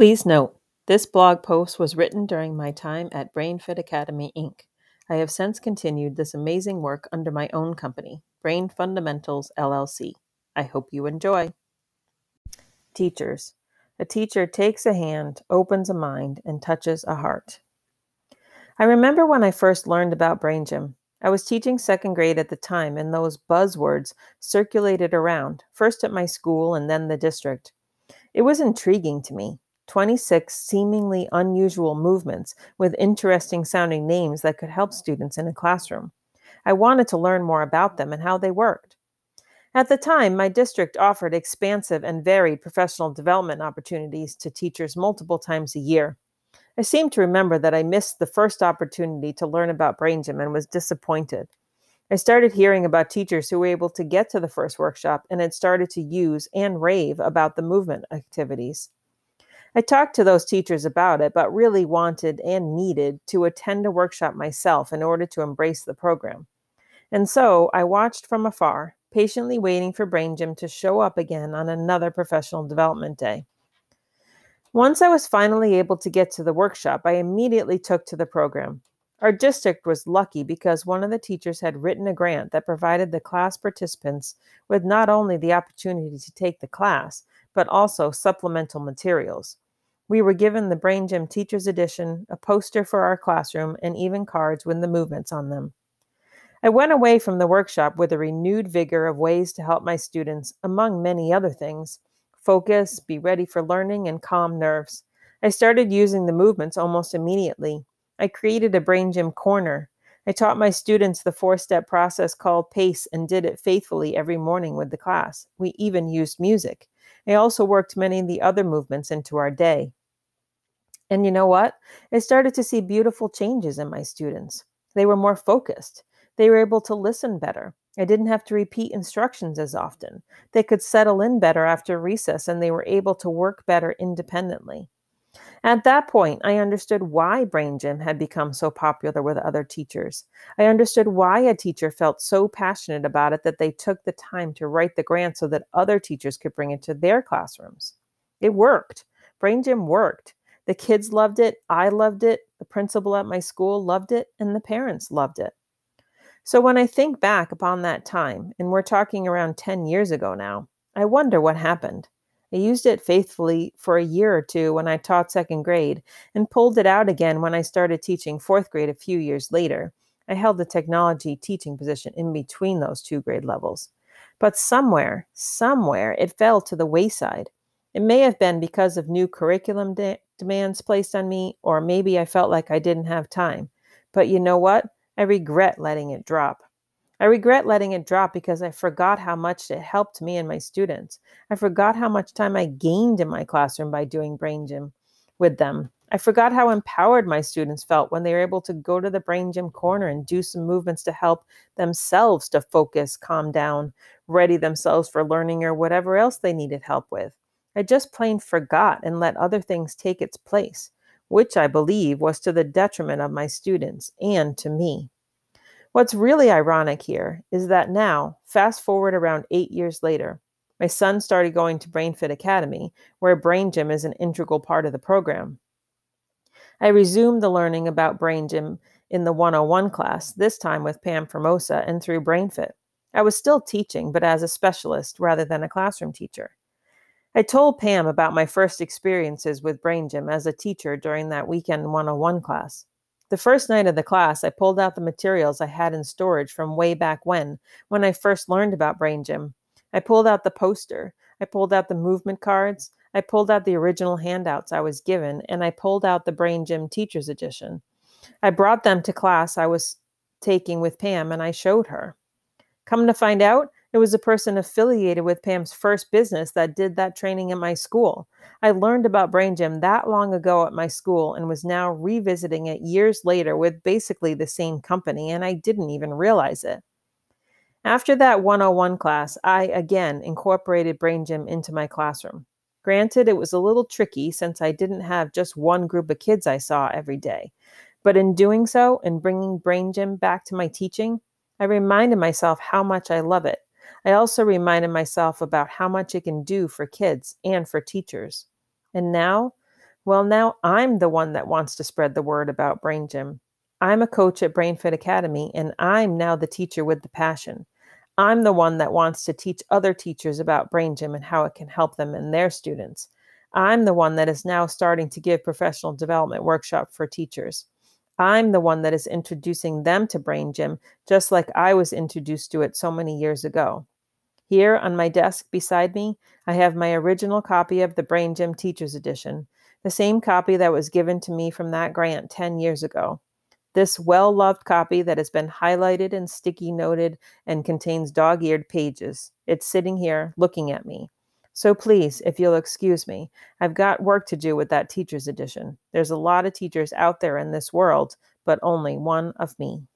Please note, this blog post was written during my time at BrainFit Academy, Inc. I have since continued this amazing work under my own company, Brain Fundamentals LLC. I hope you enjoy. Teachers. A teacher takes a hand, opens a mind, and touches a heart. I remember when I first learned about Brain Gym. I was teaching second grade at the time, and those buzzwords circulated around, first at my school and then the district. It was intriguing to me. 26 seemingly unusual movements with interesting sounding names that could help students in a classroom. I wanted to learn more about them and how they worked. At the time, my district offered expansive and varied professional development opportunities to teachers multiple times a year. I seem to remember that I missed the first opportunity to learn about Brain Gym and was disappointed. I started hearing about teachers who were able to get to the first workshop and had started to use and rave about the movement activities. I talked to those teachers about it, but really wanted and needed to attend a workshop myself in order to embrace the program. And so I watched from afar, patiently waiting for Brain Gym to show up again on another professional development day. Once I was finally able to get to the workshop, I immediately took to the program. Our district was lucky because one of the teachers had written a grant that provided the class participants with not only the opportunity to take the class, but also supplemental materials. We were given the Brain Gym Teacher's Edition, a poster for our classroom, and even cards with the movements on them. I went away from the workshop with a renewed vigor of ways to help my students, among many other things focus, be ready for learning, and calm nerves. I started using the movements almost immediately. I created a Brain Gym corner. I taught my students the four step process called PACE and did it faithfully every morning with the class. We even used music. I also worked many of the other movements into our day. And you know what? I started to see beautiful changes in my students. They were more focused. They were able to listen better. I didn't have to repeat instructions as often. They could settle in better after recess and they were able to work better independently. At that point, I understood why Brain Gym had become so popular with other teachers. I understood why a teacher felt so passionate about it that they took the time to write the grant so that other teachers could bring it to their classrooms. It worked. Brain Gym worked. The kids loved it. I loved it. The principal at my school loved it. And the parents loved it. So when I think back upon that time, and we're talking around 10 years ago now, I wonder what happened. I used it faithfully for a year or two when I taught second grade and pulled it out again when I started teaching fourth grade a few years later. I held the technology teaching position in between those two grade levels. But somewhere, somewhere, it fell to the wayside. It may have been because of new curriculum de- demands placed on me, or maybe I felt like I didn't have time. But you know what? I regret letting it drop. I regret letting it drop because I forgot how much it helped me and my students. I forgot how much time I gained in my classroom by doing Brain Gym with them. I forgot how empowered my students felt when they were able to go to the Brain Gym corner and do some movements to help themselves to focus, calm down, ready themselves for learning or whatever else they needed help with. I just plain forgot and let other things take its place which I believe was to the detriment of my students and to me. What's really ironic here is that now, fast forward around eight years later, my son started going to BrainFit Academy, where Brain Gym is an integral part of the program. I resumed the learning about Brain Gym in the 101 class, this time with Pam Formosa and through BrainFit. I was still teaching, but as a specialist rather than a classroom teacher. I told Pam about my first experiences with Brain Gym as a teacher during that weekend 101 class. The first night of the class, I pulled out the materials I had in storage from way back when, when I first learned about Brain Gym. I pulled out the poster, I pulled out the movement cards, I pulled out the original handouts I was given, and I pulled out the Brain Gym Teacher's Edition. I brought them to class I was taking with Pam and I showed her. Come to find out, it was a person affiliated with Pam's first business that did that training at my school. I learned about Brain Gym that long ago at my school and was now revisiting it years later with basically the same company, and I didn't even realize it. After that 101 class, I again incorporated Brain Gym into my classroom. Granted, it was a little tricky since I didn't have just one group of kids I saw every day. But in doing so and bringing Brain Gym back to my teaching, I reminded myself how much I love it I also reminded myself about how much it can do for kids and for teachers. And now, Well, now I'm the one that wants to spread the word about Brain Gym. I'm a coach at BrainFit Academy, and I'm now the teacher with the passion. I'm the one that wants to teach other teachers about Brain Gym and how it can help them and their students. I'm the one that is now starting to give professional development workshop for teachers. I'm the one that is introducing them to Brain Gym, just like I was introduced to it so many years ago. Here on my desk beside me, I have my original copy of the Brain Gym Teacher's Edition, the same copy that was given to me from that grant 10 years ago. This well loved copy that has been highlighted and sticky noted and contains dog eared pages. It's sitting here looking at me. So please, if you'll excuse me, I've got work to do with that teacher's edition. There's a lot of teachers out there in this world, but only one of me.